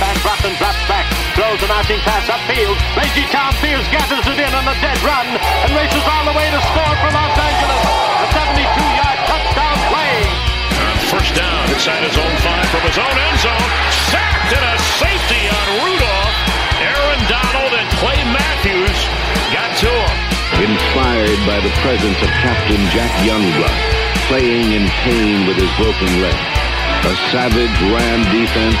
Drawn back, and drops back. Throws an arching pass upfield. Lazy Tom Fears gathers it in on the dead run and races all the way to score for Los Angeles. A 72-yard touchdown play. First down inside his own five from his own end zone. Sacked and a safety on Rudolph. Aaron Donald and Clay Matthews got to him. Inspired by the presence of Captain Jack Youngblood, playing in pain with his broken leg. A savage Ram defense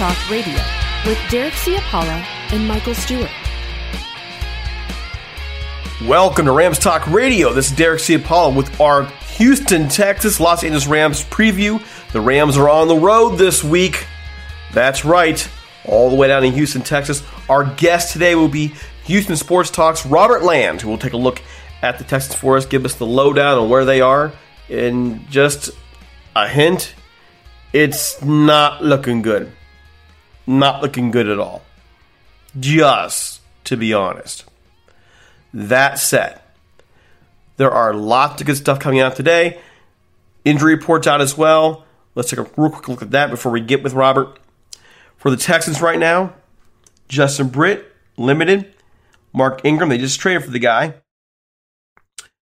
Talk Radio with Derek Ciapala and Michael Stewart. Welcome to Rams Talk Radio. This is Derek Ciapala with our Houston, Texas, Los Angeles Rams preview. The Rams are on the road this week. That's right, all the way down in Houston, Texas. Our guest today will be Houston Sports Talk's Robert Land, who will take a look at the Texans for us, give us the lowdown on where they are. And just a hint, it's not looking good. Not looking good at all. Just to be honest. That said, there are lots of good stuff coming out today. Injury reports out as well. Let's take a real quick look at that before we get with Robert. For the Texans right now, Justin Britt, limited. Mark Ingram, they just traded for the guy.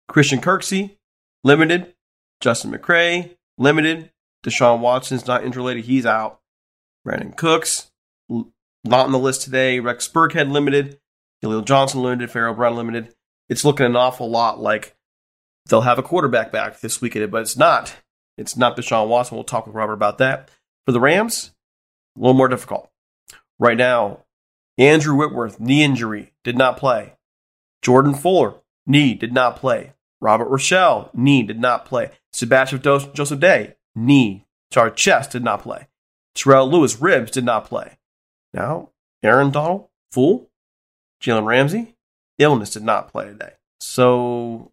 Christian Kirksey, limited. Justin McCray, limited. Deshaun Watson's not injury related, he's out. Brandin Cooks, not on the list today. Rex Burkhead, limited. Khalil Johnson limited, Pharaoh Brown limited. It's looking an awful lot like they'll have a quarterback back this weekend, but it's not. It's not Deshaun Watson. We'll talk with Robert about that. For the Rams, a little more difficult. Right now, Andrew Whitworth, knee injury, did not play. Jordan Fuller, knee, did not play. Robert Rochell, knee, did not play. Sebastian Joseph Day, knee, sorry, chest, did not play. Terrell Lewis, ribs, did not play. Now, Aaron Donald, full. Jalen Ramsey, illness did not play today. So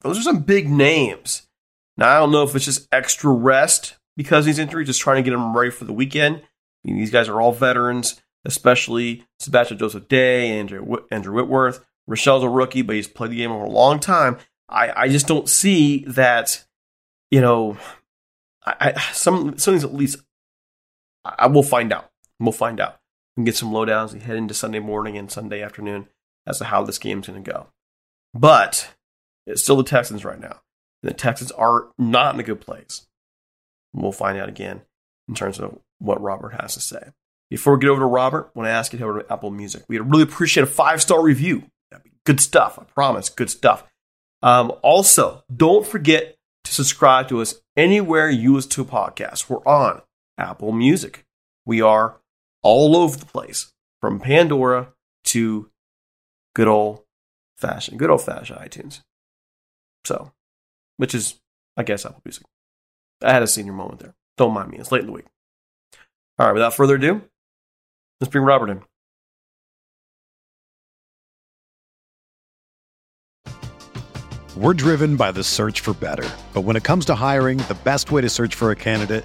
those are some big names. Now I don't know if it's just extra rest because these injuries, just trying to get them ready for the weekend. I mean, these guys are all veterans, especially Sebastian Joseph Day, Andrew, Andrew Whitworth. Rochell's a rookie, but he's played the game for a long time. I, I just don't see that, you know, I, I some some of these at least I, will find out. We'll find out and get some lowdowns and head into Sunday morning and Sunday afternoon as to how this game's going to go. But it's still the Texans right now. And the Texans are not in a good place. We'll find out again in terms of what Robert has to say. Before we get over to Robert, I want to ask you to over to Apple Music. We'd really appreciate a five star review. Good stuff. I promise. Good stuff. Um, also, don't forget to subscribe to us anywhere you listen to a podcast. We're on Apple Music. We are all over the place, from Pandora to good old fashioned, good old fashioned iTunes. So, which is I guess Apple Music. I had a senior moment there. Don't mind me. It's late in the week. All right, without further ado, let's bring Robert in. We're driven by the search for better. But when it comes to hiring, the best way to search for a candidate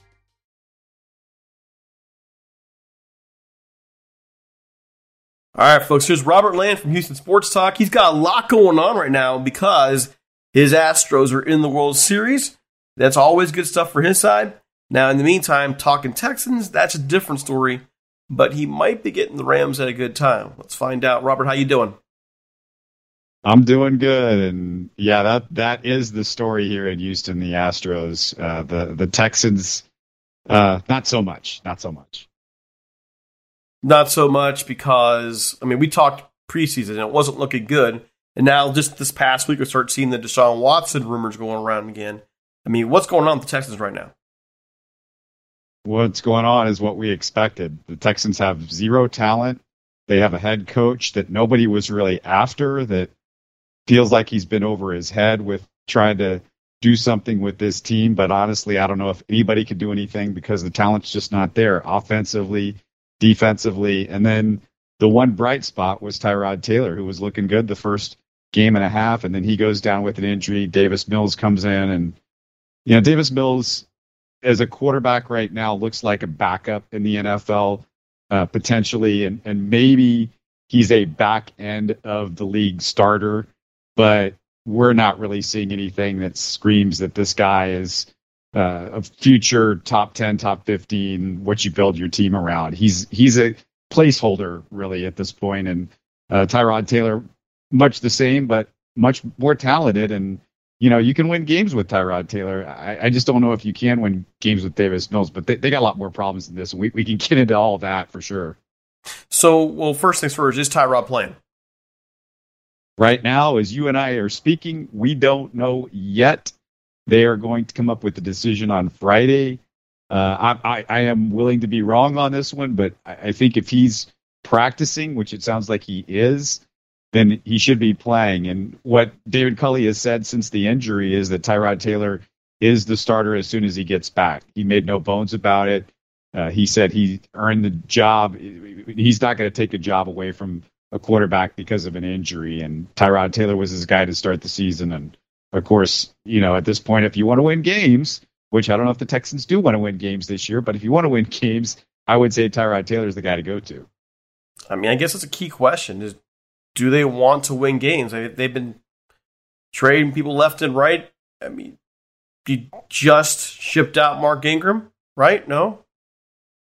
All right, folks, here's Robert Land from Houston Sports Talk. He's got a lot going on right now because his Astros are in the World Series. That's always good stuff for his side. Now, in the meantime, talking Texans, that's a different story, but he might be getting the Rams at a good time. Let's find out. Robert, how you doing? I'm doing good, and yeah, that that is the story here in Houston. The Astros, uh, the the Texans, uh, not so much, not so much. Not so much because I mean we talked preseason and it wasn't looking good, and now just this past week we start seeing the Deshaun Watson rumors going around again. I mean, what's going on with the Texans right now? What's going on is what we expected. The Texans have zero talent. They have a head coach that nobody was really after. That feels like he's been over his head with trying to do something with this team. But honestly, I don't know if anybody could do anything because the talent's just not there offensively, defensively. And then the one bright spot was Tyrod Taylor, who was looking good the first game and a half, and then he goes down with an injury. Davis Mills comes in, and you know Davis Mills as a quarterback right now looks like a backup in the NFL uh, potentially, and and maybe he's a back end of the league starter, but we're not really seeing anything that screams that this guy is uh, a future top 10, top 15, what you build your team around. He's he's a placeholder really at this point, and uh, Tyrod Taylor much the same, but much more talented. And you know, you can win games with Tyrod Taylor. I, I just don't know if you can win games with Davis Mills, but they, they got a lot more problems than this, and we, we can get into all that for sure. So, well, first things first, is Tyrod playing? Right now, as you and I are speaking, we don't know yet. They are going to come up with a decision on Friday. Uh, I, I, I, am willing to be wrong on this one, but I, I think if he's practicing, which it sounds like he is, then he should be playing. And what David Culley has said since the injury is that Tyrod Taylor is the starter as soon as he gets back. He made no bones about it. Uh, he said he earned the job. He's not going to take a job away from a quarterback because of an injury. And Tyrod Taylor was his guy to start the season. And of course, you know, at this point, if you want to win games, which I don't know if the Texans do want to win games this year, but if you want to win games, I would say Tyrod Taylor is the guy to go to. I mean, I guess it's a key question: is do they want to win games? I mean, they've been trading people left and right. I mean, you just shipped out Mark Ingram, right? No,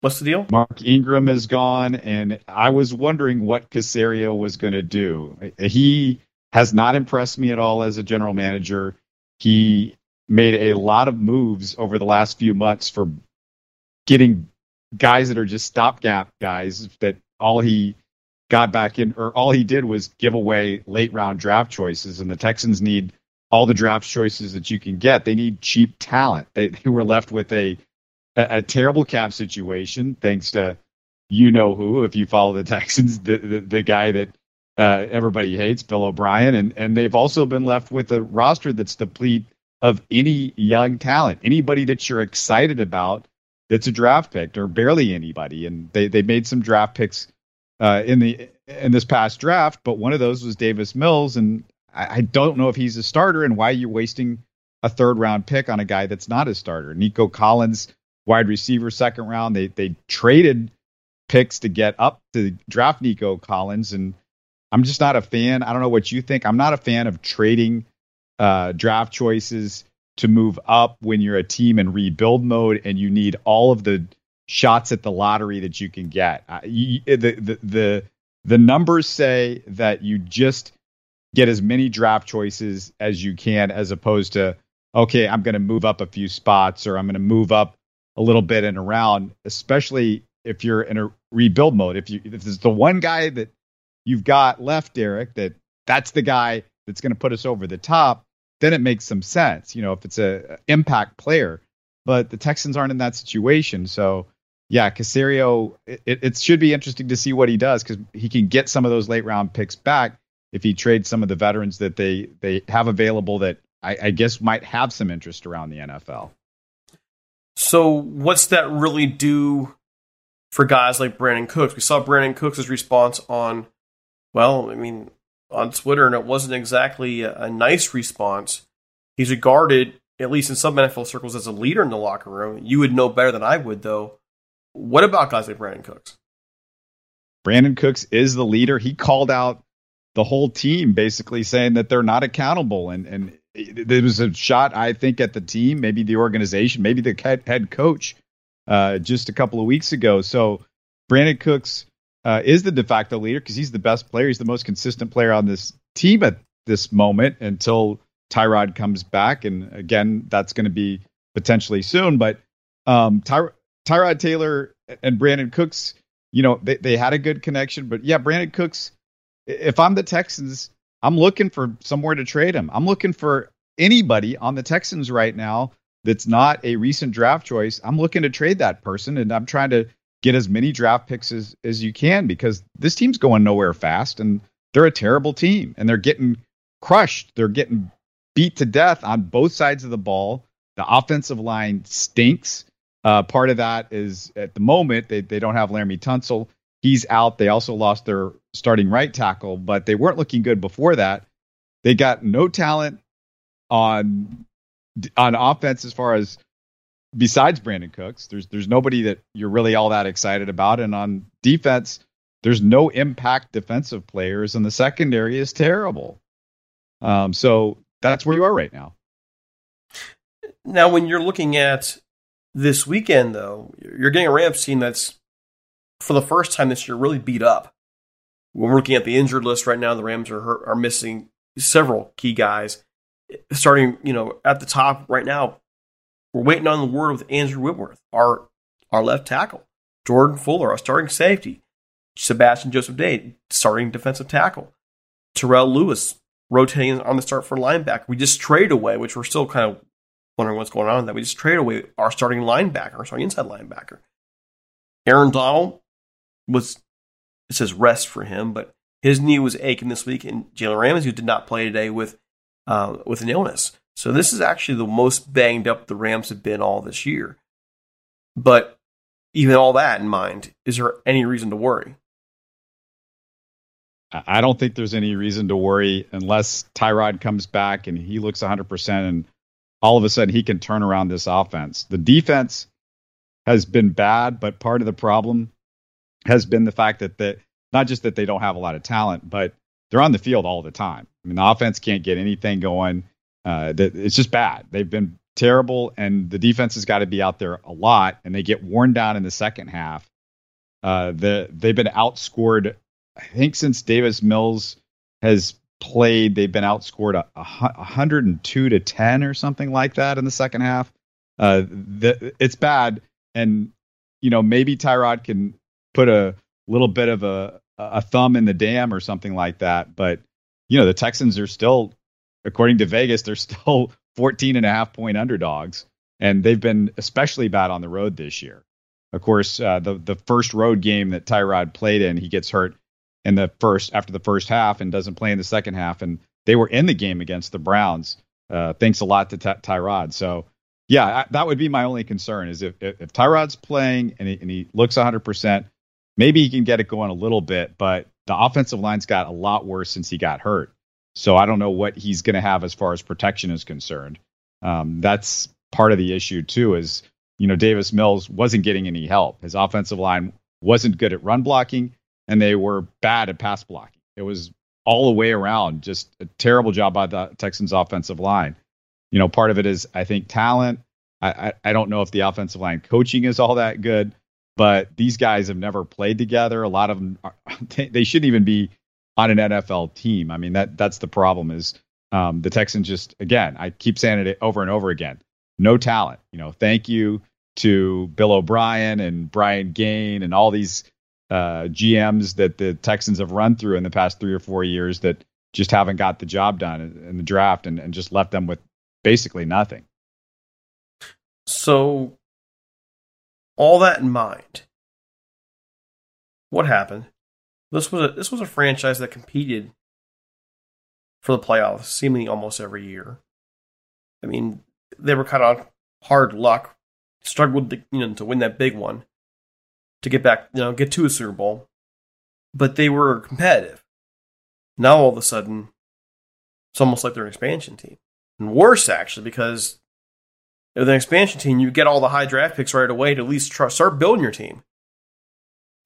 what's the deal? Mark Ingram is gone, and I was wondering what Caserio was going to do. He has not impressed me at all as a general manager. He made a lot of moves over the last few months for getting guys that are just stopgap guys that all he got back in or all he did was give away late round draft choices and the Texans need all the draft choices that you can get. They need cheap talent. They, they were left with a, a, a terrible cap situation thanks to you know who if you follow the Texans the the, the guy that uh, everybody hates Bill O'Brien and and they've also been left with a roster that's depleted of any young talent, anybody that you're excited about that's a draft pick or barely anybody. And they, they made some draft picks uh, in the in this past draft, but one of those was Davis Mills, and I, I don't know if he's a starter and why you're wasting a third round pick on a guy that's not a starter. Nico Collins, wide receiver, second round. They they traded picks to get up to draft Nico Collins, and I'm just not a fan. I don't know what you think. I'm not a fan of trading uh, draft choices to move up when you're a team in rebuild mode and you need all of the shots at the lottery that you can get. Uh, you, the, the the the numbers say that you just get as many draft choices as you can, as opposed to okay, I'm going to move up a few spots or I'm going to move up a little bit and around, especially if you're in a rebuild mode. If you if there's the one guy that you've got left, Derek, that that's the guy that's going to put us over the top then it makes some sense. You know, if it's a impact player, but the Texans aren't in that situation. So yeah, Caserio, it, it should be interesting to see what he does because he can get some of those late round picks back if he trades some of the veterans that they they have available that I, I guess might have some interest around the NFL. So what's that really do for guys like Brandin Cooks? We saw Brandin Cooks' response on, well, I mean, on Twitter, and it wasn't exactly a, a nice response. He's regarded, at least in some NFL circles, as a leader in the locker room. You would know better than I would, though. What about guys like Brandin Cooks? Brandin Cooks is the leader. He called out the whole team, basically saying that they're not accountable, and and there was a shot, I think, at the team, maybe the organization, maybe the head coach, uh, just a couple of weeks ago. So Brandin Cooks uh, is the de facto leader because he's the best player. He's the most consistent player on this team at this moment until Tyrod comes back. And again, that's going to be potentially soon. But um, Ty- Tyrod Taylor and Brandin Cooks, you know, they, they had a good connection. But yeah, Brandin Cooks, if I'm the Texans, I'm looking for somewhere to trade him. I'm looking for anybody on the Texans right now that's not a recent draft choice. I'm looking to trade that person, and I'm trying to get as many draft picks as, as you can because this team's going nowhere fast and they're a terrible team and they're getting crushed. They're getting beat to death on both sides of the ball. The offensive line stinks. Uh, part of that is at the moment they, they don't have Laremy Tunsil. He's out. They also lost their starting right tackle, but they weren't looking good before that. They got no talent on on offense as far as besides Brandin Cooks, there's there's nobody that you're really all that excited about. And on defense, there's no impact defensive players, and the secondary is terrible. Um, so that's where you are right now. Now, when you're looking at this weekend, though, you're getting a Rams team that's for the first time this year really beat up. When we're looking at the injured list right now, the Rams are hurt, are missing several key guys. Starting, you know, at the top right now, we're waiting on the word with Andrew Whitworth, our our left tackle, Jordan Fuller, our starting safety, Sebastian Joseph Day, starting defensive tackle, Terrell Lewis rotating on the start for linebacker. We just trade away, which we're still kind of wondering what's going on with that. We just trade away our starting linebacker, our starting inside linebacker. Aaron Donald was it says rest for him, but his knee was aching this week, and Jalen Ramsey who did not play today with uh, with an illness. So this is actually the most banged up the Rams have been all this year. But even all that in mind, is there any reason to worry? I don't think there's any reason to worry unless Tyrod comes back and he looks 100% and all of a sudden he can turn around this offense. The defense has been bad, but part of the problem has been the fact that that not just that they don't have a lot of talent, but they're on the field all the time. I mean, the offense can't get anything going. Uh, it's just bad. They've been terrible, and the defense has got to be out there a lot, and they get worn down in the second half. Uh, the they've been outscored. I think since Davis Mills has played, they've been outscored a, a 102 to 10 or something like that in the second half. Uh, the, it's bad, and you know maybe Tyrod can put a little bit of a a thumb in the dam or something like that. But you know the Texans are still, according to Vegas, they're still 14 and a half point underdogs, and they've been especially bad on the road this year. Of course, uh, the the first road game that Tyrod played in, he gets hurt in the first after the first half and doesn't play in the second half. And they were in the game against the Browns. Uh, thanks a lot to Ty- Tyrod. So yeah, I, that would be my only concern is if if, if Tyrod's playing and he, and he looks 100, percent maybe he can get it going a little bit. But the offensive line's got a lot worse since he got hurt. So I don't know what he's going to have as far as protection is concerned. Um, that's part of the issue too. Is you know Davis Mills wasn't getting any help. His offensive line wasn't good at run blocking and they were bad at pass blocking. It was all the way around, just a terrible job by the Texans offensive line. You know, part of it is I think talent. I, I, I don't know if the offensive line coaching is all that good, but these guys have never played together. A lot of them are, they shouldn't even be on an NFL team. I mean that that's the problem is um, the Texans just again I keep saying it over and over again. No talent. You know, thank you to Bill O'Brien and Brian Gaine and all these uh, GMs that the Texans have run through in the past three or four years that just haven't got the job done in the draft and, and just left them with basically nothing. So, all that in mind, what happened? This was a this was a franchise that competed for the playoffs seemingly almost every year. I mean, they were kind of hard luck, struggled to, you know to win that big one, to get back, you know, get to a Super Bowl, but they were competitive. Now all of a sudden, it's almost like they're an expansion team, and worse actually because with an expansion team, you get all the high draft picks right away to at least try, start building your team.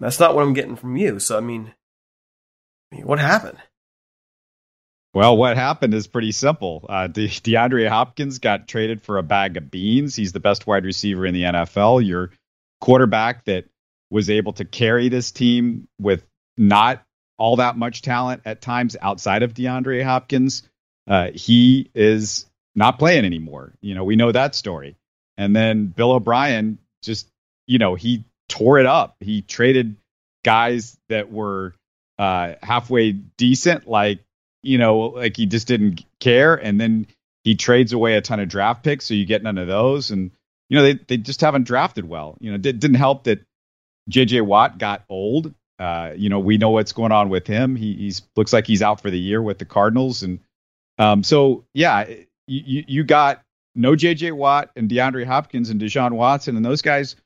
That's not what I'm getting from you. So I mean, I mean what happened? Well, what happened is pretty simple. Uh, De- DeAndre Hopkins got traded for a bag of beans. He's the best wide receiver in the NFL. Your quarterback that was able to carry this team with not all that much talent at times outside of DeAndre Hopkins. Uh, he is not playing anymore. You know, we know that story. And then Bill O'Brien just, you know, he tore it up. He traded guys that were uh, halfway decent, like, you know, like he just didn't care. And then he trades away a ton of draft picks, so you get none of those. And, you know, they, they just haven't drafted well. You know, it didn't help that J.J. Watt got old. Uh, you know, we know what's going on with him. He he's looks like he's out for the year with the Cardinals, and um, so yeah, you you got no J.J. Watt and DeAndre Hopkins and Deshaun Watson, and those guys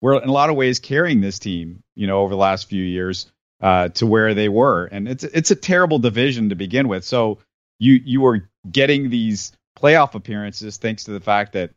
were in a lot of ways carrying this team. You know, over the last few years uh, to where they were, and it's it's a terrible division to begin with. So you you were getting these playoff appearances thanks to the fact that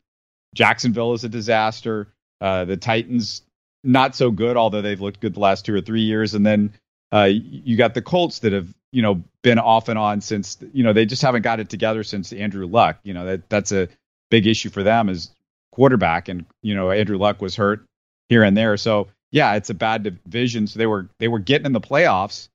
Jacksonville is a disaster. Uh, the Titans not so good, although they've looked good the last two or three years. And then uh, you got the Colts that have you know been off and on since you know they just haven't got it together since Andrew Luck. You know that that's a big issue for them as quarterback, and you know Andrew Luck was hurt here and there. So yeah, it's a bad division. So they were they were getting in the playoffs,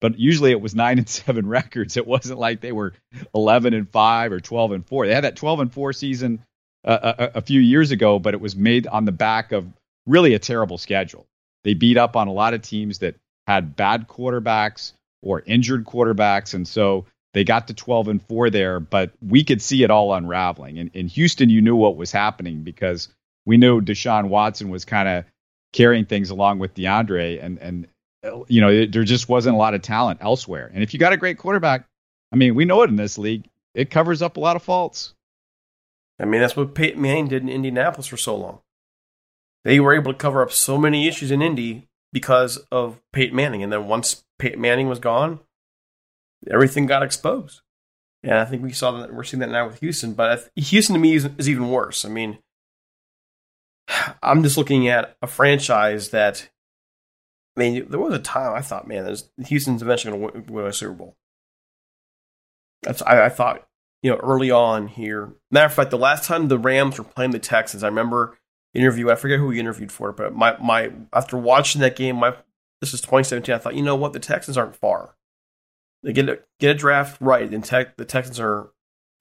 but usually it was nine and seven records. It wasn't like they were eleven and five or twelve and four. They had that twelve and four season uh, a, a few years ago, but it was made on the back of really a terrible schedule. They beat up on a lot of teams that had bad quarterbacks or injured quarterbacks. And so they got to 12 and 4 there, but we could see it all unraveling. And in Houston, you knew what was happening because we knew Deshaun Watson was kind of carrying things along with DeAndre. And, and you know, it, there just wasn't a lot of talent elsewhere. And if you got a great quarterback, I mean, we know it in this league, it covers up a lot of faults. I mean, that's what Peyton Manning did in Indianapolis for so long. They were able to cover up so many issues in Indy because of Peyton Manning. And then once Peyton Manning was gone, everything got exposed. And I think we saw that we're seeing that now with Houston. But Houston to me is, is even worse. I mean, I'm just looking at a franchise that. I mean, there was a time I thought, man, Houston's eventually going to win a Super Bowl. That's I, I, thought, you know, early on here. Matter of fact, the last time the Rams were playing the Texans, I remember interview. I forget who we interviewed for but my my after watching that game, my this is 2017. I thought, you know what, the Texans aren't far. They get a, get a draft right, and tech, the Texans are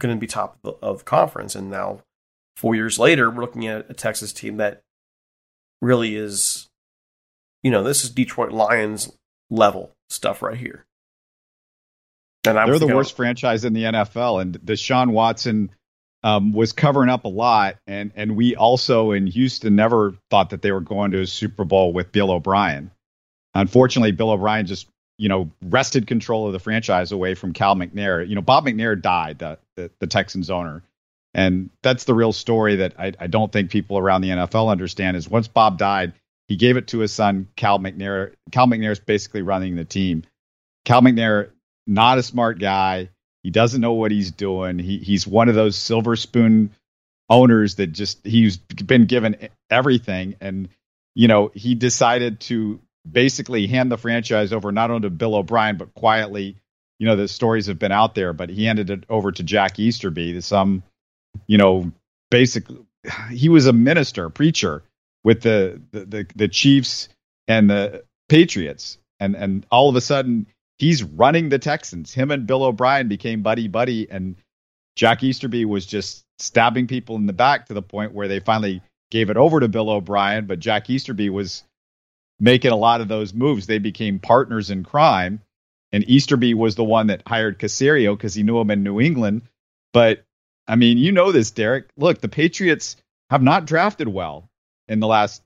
going to be top of the, of conference. And now, four years later, we're looking at a Texas team that really is, you know, this is Detroit Lions level stuff right here. And They're the worst franchise in the NFL, and Deshaun Watson um, was covering up a lot, and and we also in Houston never thought that they were going to a Super Bowl with Bill O'Brien. Unfortunately, Bill O'Brien just you know wrested control of the franchise away from Cal McNair. You know, Bob McNair died, the the, the Texans owner, and that's the real story that I, I don't think people around the NFL understand. Is once Bob died, he gave it to his son Cal McNair. Cal McNair is basically running the team. Cal McNair not a smart guy. He doesn't know what he's doing. He he's one of those silver spoon owners that just he's been given everything and you know, he decided to basically hand the franchise over not only to Bill O'Brien but quietly, you know, the stories have been out there, but he handed it over to Jack Easterby, some you know, basically he was a minister, preacher with the the the, the Chiefs and the Patriots and and all of a sudden he's running the Texans. Him and Bill O'Brien became buddy buddy, and Jack Easterby was just stabbing people in the back to the point where they finally gave it over to Bill O'Brien. But Jack Easterby was making a lot of those moves. They became partners in crime, and Easterby was the one that hired Caserio because he knew him in New England. But I mean, you know this, Derek. Look, the Patriots have not drafted well in the last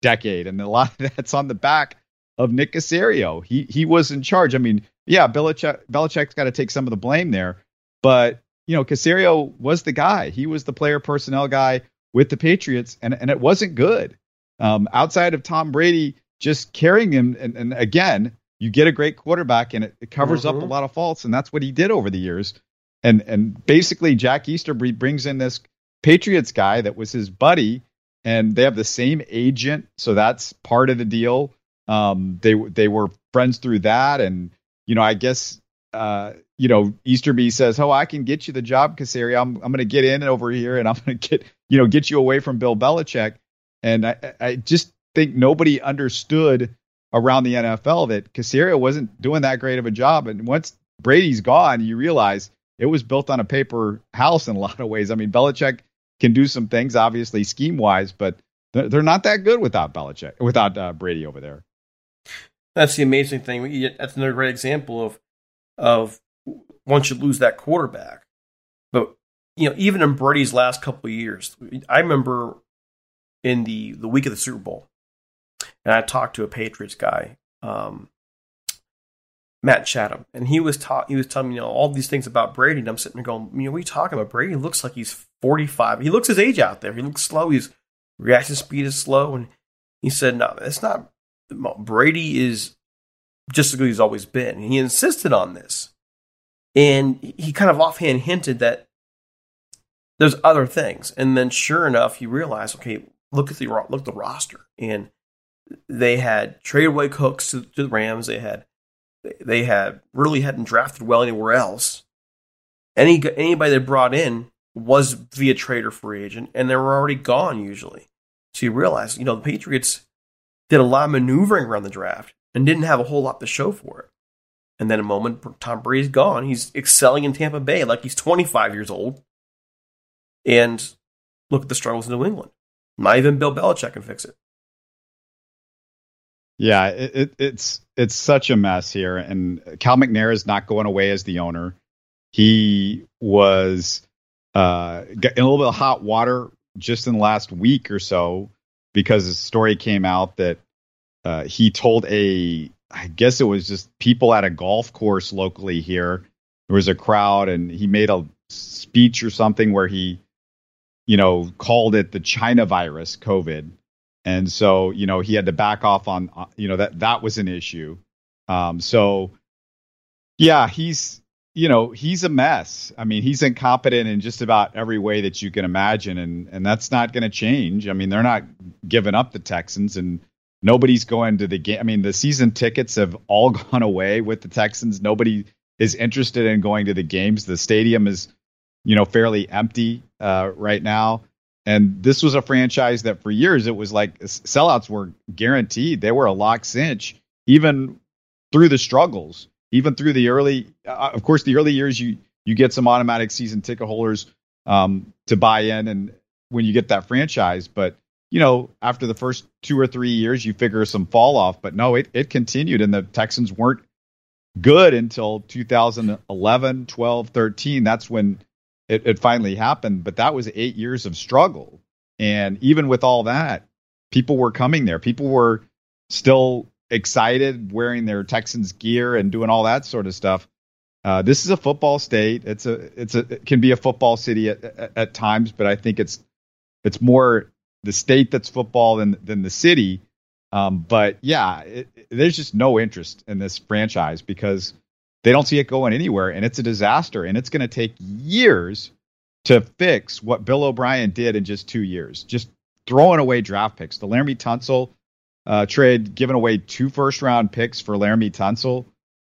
decade, and a lot of that's on the back of Nick Caserio. He he was in charge. I mean, yeah, Belichick Belichick's got to take some of the blame there, but you know, Caserio was the guy. He was the player personnel guy with the Patriots, and and it wasn't good. Um, outside of Tom Brady just carrying him, and, and again, you get a great quarterback, and it, it covers mm-hmm. up a mm-hmm. lot of faults, and that's what he did over the years. And and basically, Jack Easterby brings in this Patriots guy that was his buddy, and they have the same agent, so that's part of the deal. Um, they they were friends through that, and you know, I guess uh, you know, Easterby says, "Oh, I can get you the job, Caserio. I'm I'm going to get in over here, and I'm going to get you know get you away from Bill Belichick." And I I just think nobody understood around the NFL that Caserio wasn't doing that great of a job. And once Brady's gone, you realize it was built on a paper house in a lot of ways. I mean, Belichick can do some things, obviously scheme wise, but they're not that good without Belichick, without uh, Brady over there. That's the amazing thing. That's another great example of of once you lose that quarterback. But you know, even in Brady's last couple of years, I remember in the the week of the Super Bowl, and I talked to a Patriots guy, um, Matt Chatham, and he was ta- he was telling me you know all these things about Brady, and I'm sitting there going, you know, what are you talking about? Brady looks like he's 45. He looks his age out there. He looks slow. His reaction speed is slow, and he said, no, it's not Brady is just as good as he's always been. And he insisted on this. And he kind of offhand hinted that there's other things. And then sure enough, you realize, okay, look at the look at the roster. And they had traded away Cooks to, to the Rams. They had they had really hadn't drafted well anywhere else. Any anybody they brought in was via trade or free agent, and they were already gone usually. So you realize, you know, the Patriots did a lot of maneuvering around the draft and didn't have a whole lot to show for it. And then a moment, Tom Brady's gone. He's excelling in Tampa Bay like he's 25 years old. And look at the struggles in New England. Not even Bill Belichick can fix it. Yeah, it, it, it's it's such a mess here, and Cal McNair is not going away as the owner. He was uh, in a little bit of hot water just in the last week or so because a story came out that uh, he told a, I guess it was just people at a golf course locally here. There was a crowd, and he made a speech or something where he, you know, called it the China virus, COVID. And so, you know, he had to back off on, uh, you know, that that was an issue. Um, so, yeah, he's you know, he's a mess. I mean, he's incompetent in just about every way that you can imagine, and and that's not going to change. I mean, they're not giving up the Texans, and nobody's going to the game. I mean, the season tickets have all gone away with the Texans. Nobody is interested in going to the games. The stadium is, you know, fairly empty uh, right now. And this was a franchise that for years it was like sellouts were guaranteed. They were a lock cinch, even through the struggles even through the early, uh, of course, the early years, you you get some automatic season ticket holders um, to buy in, and when you get that franchise, but you know, after the first two or three years, you figure some fall off. But no, it it continued, and the Texans weren't good until 2011, 12, 13. That's when it, it finally happened. But that was eight years of struggle, and even with all that, people were coming there. People were still excited wearing their Texans gear and doing all that sort of stuff. Uh, this is a football state. It's a it's a it can be a football city at, at, at, times, but I think it's it's more the state that's football than than the city. Um, but yeah, it, it, there's just no interest in this franchise because they don't see it going anywhere, and it's a disaster. And it's going to take years to fix what Bill O'Brien did in just two years, just throwing away draft picks. The Laremy Tunsil uh, trade, giving away two first round picks for Laremy Tunsil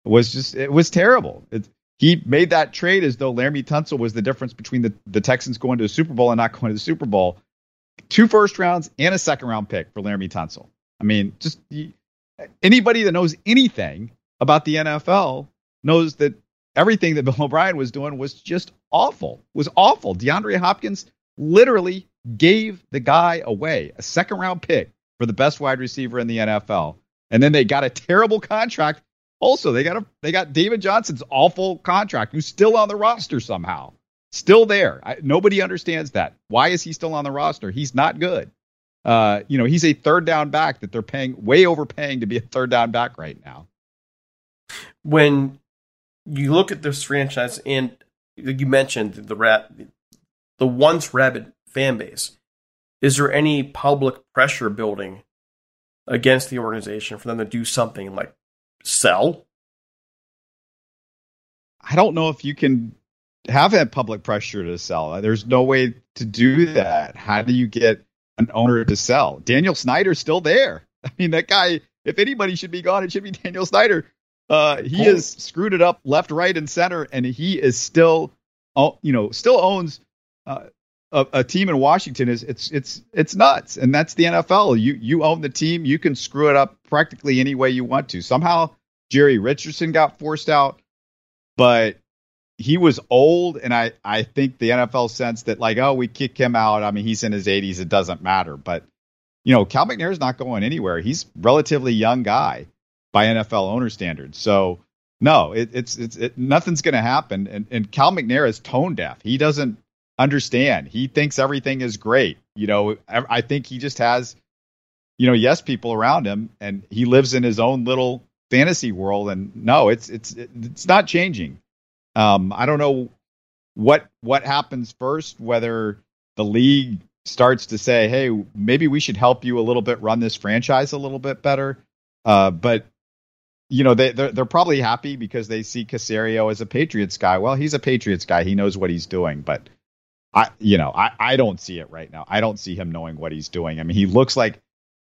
was just it was terrible. It, he made that trade as though Laremy Tunsil was the difference between the, the Texans going to the Super Bowl and not going to the Super Bowl. Two first rounds and a second round pick for Laremy Tunsil. I mean, just anybody that knows anything about the NFL knows that everything that Bill O'Brien was doing was just awful. Was awful. DeAndre Hopkins literally gave the guy away, a second round pick for the best wide receiver in the NFL. And then they got a terrible contract. Also, they got a they got David Johnson's awful contract, who's still on the roster somehow, still there. I, nobody understands that. Why is he still on the roster? He's not good. Uh, you know, he's a third down back that they're paying way overpaying to be a third down back right now. When you look at this franchise, and you mentioned the rat, the once rabid fan base, is there any public pressure building against the organization for them to do something like sell? I don't know if you can have that public pressure to sell. There's no way to do that. How do you get an owner to sell? Daniel Snyder's still there. I mean, that guy, if anybody should be gone, it should be Daniel Snyder. Uh, he has screwed it up left, right, and center, and he is still, you know, still owns uh, a, a, team in Washington is it's it's it's nuts, and that's the NFL. You you own the team, you can screw it up practically any way you want to. Somehow Jerry Richardson got forced out, but he was old, and I I think the NFL sense that like oh we kick him out. I mean he's in his 80s, it doesn't matter. But you know Cal McNair's not going anywhere. He's relatively young guy by NFL owner standards, so. No, it, it's it's it, nothing's going to happen, and and Cal McNair is tone deaf. He doesn't understand. He thinks everything is great. You know, I think he just has, you know, yes people around him, and he lives in his own little fantasy world. And no, it's it's it's not changing. Um, I don't know what what happens first, whether the league starts to say, "Hey, maybe we should help you a little bit run this franchise a little bit better." Uh, but you know, they they're, they're probably happy because they see Caserio as a Patriots guy. Well, he's a Patriots guy; he knows what he's doing. But I, you know, I, I don't see it right now. I don't see him knowing what he's doing. I mean, he looks like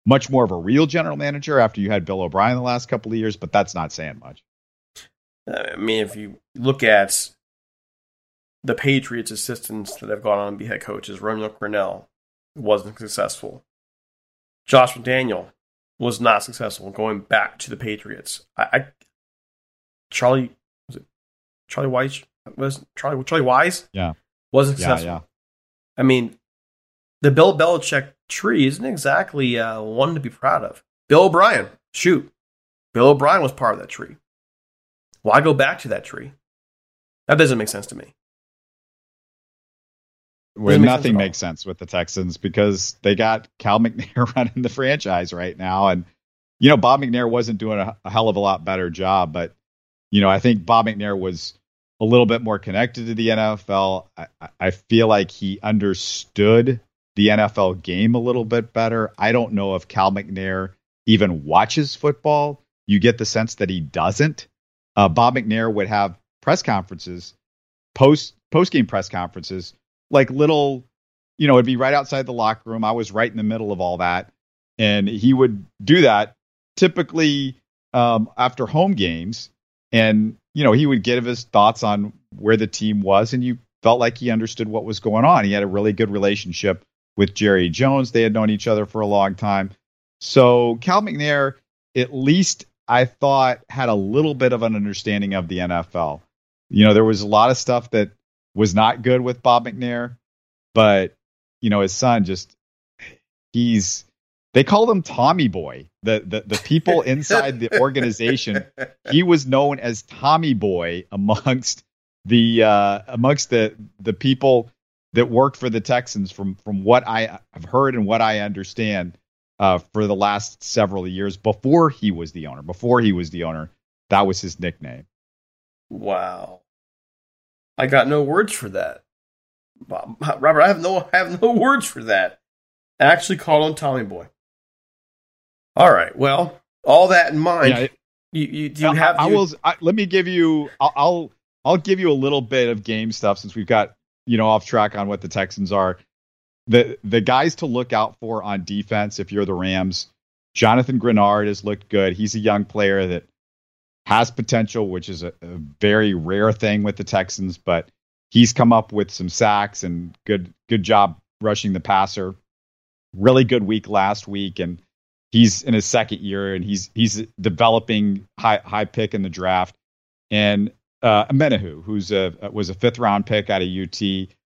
much more of a real general manager after you had Bill O'Brien the last couple of years, but that's not saying much. Uh, I mean, if you look at the Patriots assistants that have gone on to be head coaches, Romeo Crennel wasn't successful. Josh McDaniel was not successful going back to the Patriots. I, I Charlie was it Charlie Weis was Charlie Charlie Weis? Yeah wasn't successful. Yeah, yeah. I mean, the Bill Belichick tree isn't exactly uh, one to be proud of. Bill O'Brien, shoot, Bill O'Brien was part of that tree. Why go back to that tree? That doesn't make sense to me. Well, nothing sense makes sense with the Texans because they got Cal McNair running the franchise right now, and you know Bob McNair wasn't doing a, a hell of a lot better job, but you know I think Bob McNair was a little bit more connected to the NFL. I, I feel like he understood the NFL game a little bit better. I don't know if Cal McNair even watches football. You get the sense that he doesn't. Uh, Bob McNair would have press conferences, post post game press conferences, like little, you know, it'd be right outside the locker room. I was right in the middle of all that, and he would do that typically um, after home games, and you know he would give his thoughts on where the team was, and you felt like he understood what was going on. He had a really good relationship with Jerry Jones. They had known each other for a long time. So Cal McNair, at least I thought, had a little bit of an understanding of the NFL. You know, there was a lot of stuff that was not good with Bob McNair, but you know, his son just he's they called him Tommy Boy. The the, the people inside the organization, he was known as Tommy Boy amongst the uh, amongst the the people that worked for the Texans from from what I have heard and what I understand uh, for the last several years before he was the owner. Before he was the owner, that was his nickname. Wow, I got no words for that, Robert. I have no I have no words for that. I actually called on Tommy Boy. All right. Well, all that in mind, yeah, you, you, do you have? I, I will. I, let me give you. I'll, I'll I'll give you a little bit of game stuff since we've got you know off track on what the Texans are. The the guys to look out for on defense if you're the Rams. Jonathan Greenard has looked good. He's a young player that has potential, which is a, a very rare thing with the Texans, but he's come up with some sacks and good good job rushing the passer. Really good week last week, and he's in his second year, and he's he's developing high high pick in the draft. And uh, Omenihu, who's a was a fifth round pick out of UT,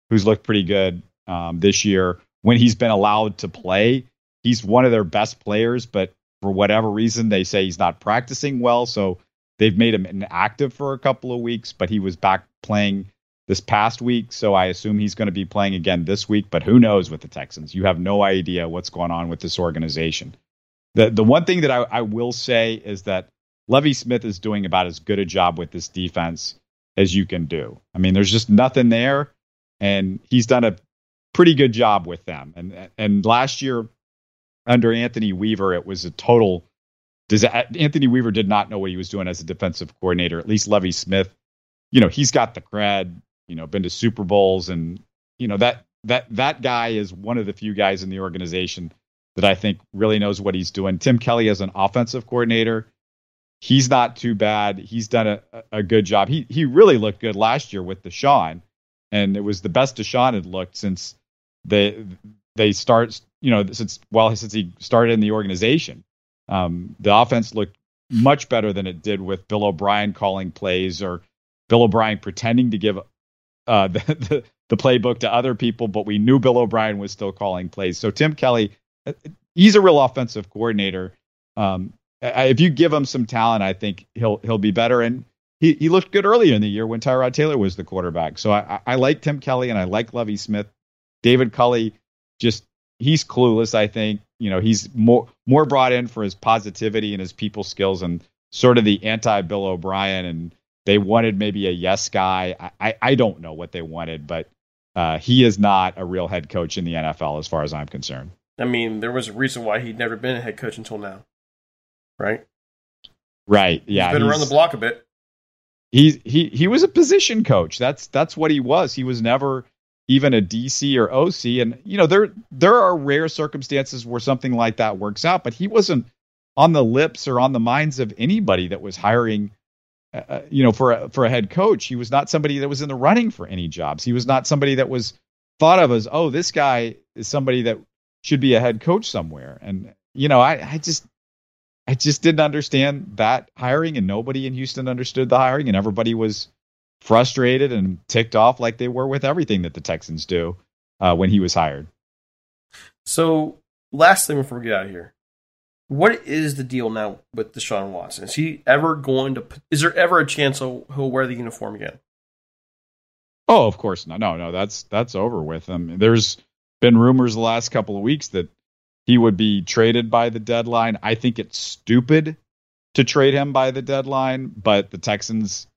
who's looked pretty good um, this year. When he's been allowed to play, he's one of their best players, but for whatever reason, they say he's not practicing well. So they've made him inactive for a couple of weeks, but he was back playing this past week. So I assume he's going to be playing again this week, but who knows with the Texans? You have no idea what's going on with this organization. The, the one thing that I, I will say is that Lovie Smith is doing about as good a job with this defense as you can do. I mean, there's just nothing there, and he's done a pretty good job with them. And and last year under Anthony Weaver, it was a total. Does Anthony Weaver did not know what he was doing as a defensive coordinator? At least Lovie Smith, you know, he's got the cred. You know, been to Super Bowls, and you know that that that guy is one of the few guys in the organization that I think really knows what he's doing. Tim Kelly as an offensive coordinator he's not too bad. He's done a, a good job. He he really looked good last year with Deshaun, and it was the best Deshaun had looked since they they start you know since well since he started in the organization. Um, the offense looked much better than it did with Bill O'Brien calling plays or Bill O'Brien pretending to give uh, the, the, the playbook to other people, but we knew Bill O'Brien was still calling plays. So Tim Kelly, uh, he's a real offensive coordinator. Um, if you give him some talent, I think he'll he'll be better. And he, he looked good earlier in the year when Tyrod Taylor was the quarterback. So I, I like Tim Kelly and I like Lovie Smith. David Culley, just he's clueless. I think you know he's more more brought in for his positivity and his people skills and sort of the anti Bill O'Brien. And they wanted maybe a yes guy. I, I, I don't know what they wanted, but uh, he is not a real head coach in the NFL as far as I'm concerned. I mean, there was a reason why he'd never been a head coach until now right? Right. Yeah. He's been around the block a bit. He he he was a position coach. That's that's what he was. He was never even a DC or OC. And you know there there are rare circumstances where something like that works out, but he wasn't on the lips or on the minds of anybody that was hiring. Uh, uh, you know, for a, for a head coach, he was not somebody that was in the running for any jobs. He was not somebody that was thought of as, oh, this guy is somebody that should be a head coach somewhere. And you know, I I just I just didn't understand that hiring, and nobody in Houston understood the hiring, and everybody was frustrated and ticked off like they were with everything that the Texans do uh, when he was hired. So, last thing before we get out of here, what is the deal now with Deshaun Watson? Is he ever going to? Is there ever a chance he'll, he'll wear the uniform again? Oh, of course not. No, no, that's that's over with. I mean, there's been rumors the last couple of weeks that he would be traded by the deadline. I think it's stupid to trade him by the deadline, but the Texans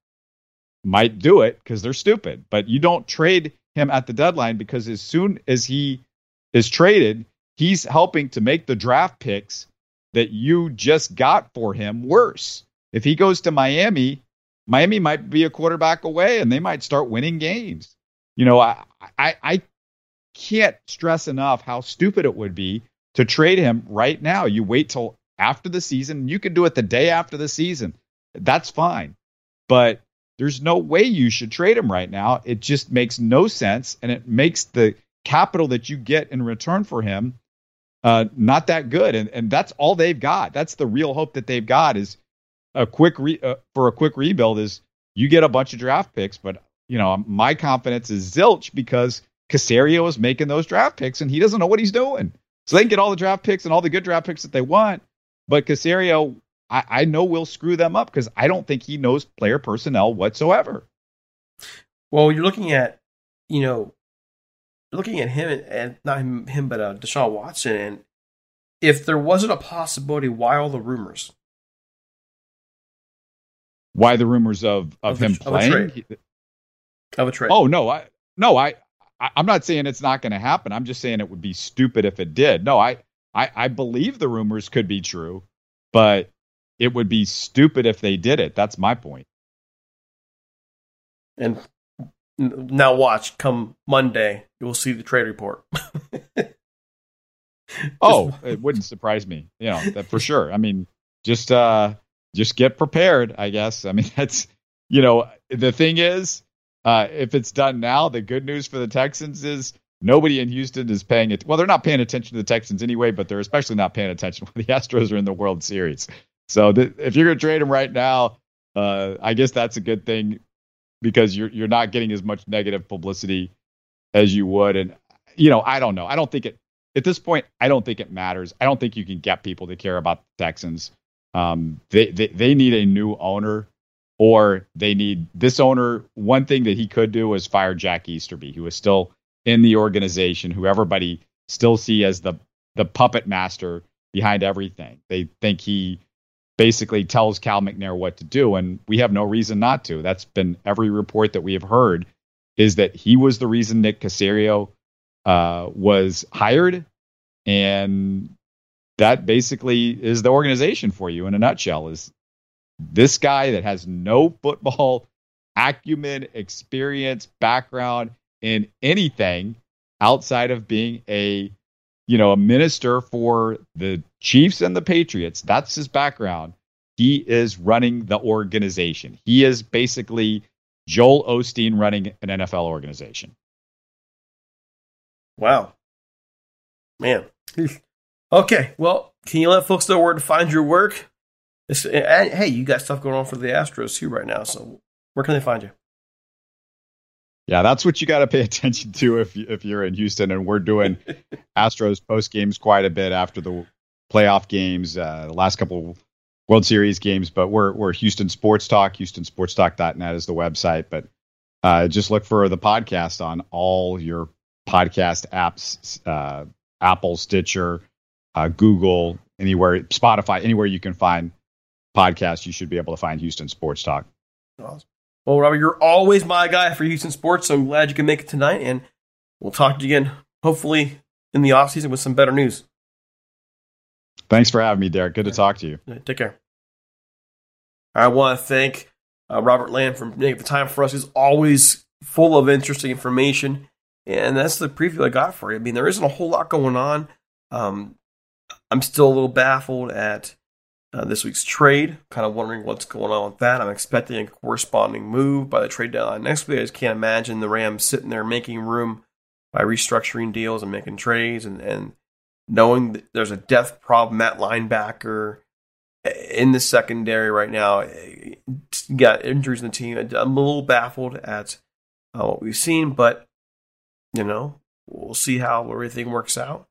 might do it because they're stupid. But you don't trade him at the deadline because as soon as he is traded, he's helping to make the draft picks that you just got for him worse. If he goes to Miami, Miami might be a quarterback away and they might start winning games. You know, I, I, I can't stress enough how stupid it would be to trade him right now. You wait till after the season. You can do it the day after the season. That's fine. But there's no way you should trade him right now. It just makes no sense. And it makes the capital that you get in return for him uh, not that good. And, and that's all they've got. That's the real hope that they've got is a quick re- uh, for a quick rebuild is you get a bunch of draft picks. But, you know, my confidence is zilch because Caserio is making those draft picks and he doesn't know what he's doing. So they can get all the draft picks and all the good draft picks that they want. But Caserio, I, I know will screw them up because I don't think he knows player personnel whatsoever. Well, you're looking at, you know, looking at him and, and not him, him, but uh, Deshaun Watson, and if there wasn't a possibility, why all the rumors? Why the rumors of of, of him the, playing? Of a, trade. of a trade. Oh no, I no, I, I I'm not saying it's not going to happen. I'm just saying it would be stupid if it did. No, I I, I believe the rumors could be true, but it would be stupid if they did it. That's my point. And now watch, come Monday, you will see the trade report. oh, it wouldn't surprise me. You know, that for sure. I mean, just uh just get prepared, I guess. I mean, that's you know, the thing is, uh if it's done now, the good news for the Texans is nobody in Houston is paying it. Well, they're not paying attention to the Texans anyway, but they're especially not paying attention when the Astros are in the World Series. So th- if you're going to trade him right now, uh, I guess that's a good thing because you're you're not getting as much negative publicity as you would. And you know, I don't know. I don't think it at this point. I don't think it matters. I don't think you can get people to care about the Texans. Um, they, they they need a new owner, or they need this owner. One thing that he could do is fire Jack Easterby, who is still in the organization who everybody still see as the the puppet master behind everything. They think he basically tells Cal McNair what to do, and we have no reason not to. That's been every report that we have heard is that he was the reason Nick Caserio uh, was hired, and that basically is the organization for you in a nutshell. Is this guy that has no football acumen, experience, background, in anything outside of being a you know a minister for the Chiefs and the Patriots. That's his background. He is running the organization. He is basically Joel Osteen running an NFL organization. Wow. Man. okay. Well, can you let folks know where to find your work? It's, hey, you got stuff going on for the Astros too right now. So where can they find you? Yeah, that's what you got to pay attention to if if you're in Houston, and we're doing Astros post games quite a bit after the playoff games, uh, the last couple World Series games. But we're we're Houston Sports Talk. HoustonSportsTalk.net is the website. But uh, just look for the podcast on all your podcast apps, uh, Apple, Stitcher, uh, Google, anywhere, Spotify, anywhere you can find podcasts. You should be able to find Houston Sports Talk. Awesome. Well, Robert, you're always my guy for Houston sports, so I'm glad you can make it tonight, and we'll talk to you again, hopefully, in the offseason with some better news. Thanks for having me, Derek. Good to talk to you. Take care. I want to thank uh, Robert Land for making the time for us. He's always full of interesting information, and that's the preview I got for you. I mean, there isn't a whole lot going on. Um, I'm still a little baffled at uh, this week's trade. Kind of wondering what's going on with that. I'm expecting a corresponding move by the trade deadline next week. I just can't imagine the Rams sitting there making room by restructuring deals and making trades and, and knowing that there's a depth problem at linebacker in the secondary right now. Got injuries in the team. I'm a little baffled at uh, what we've seen, but you know we'll see how everything works out.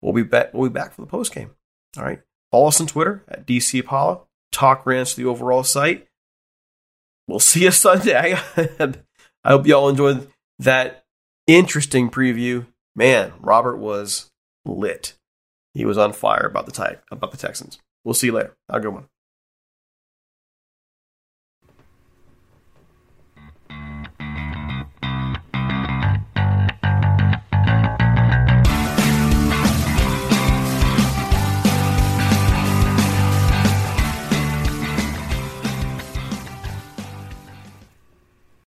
We'll be back. We'll be back for the post game. All right. Follow us on Twitter at DC Apollo. Talk Rams to the overall site. We'll see you Sunday. I hope y'all enjoyed that interesting preview. Man, Robert was lit. He was on fire about the type about the Texans. We'll see you later. Have a good one.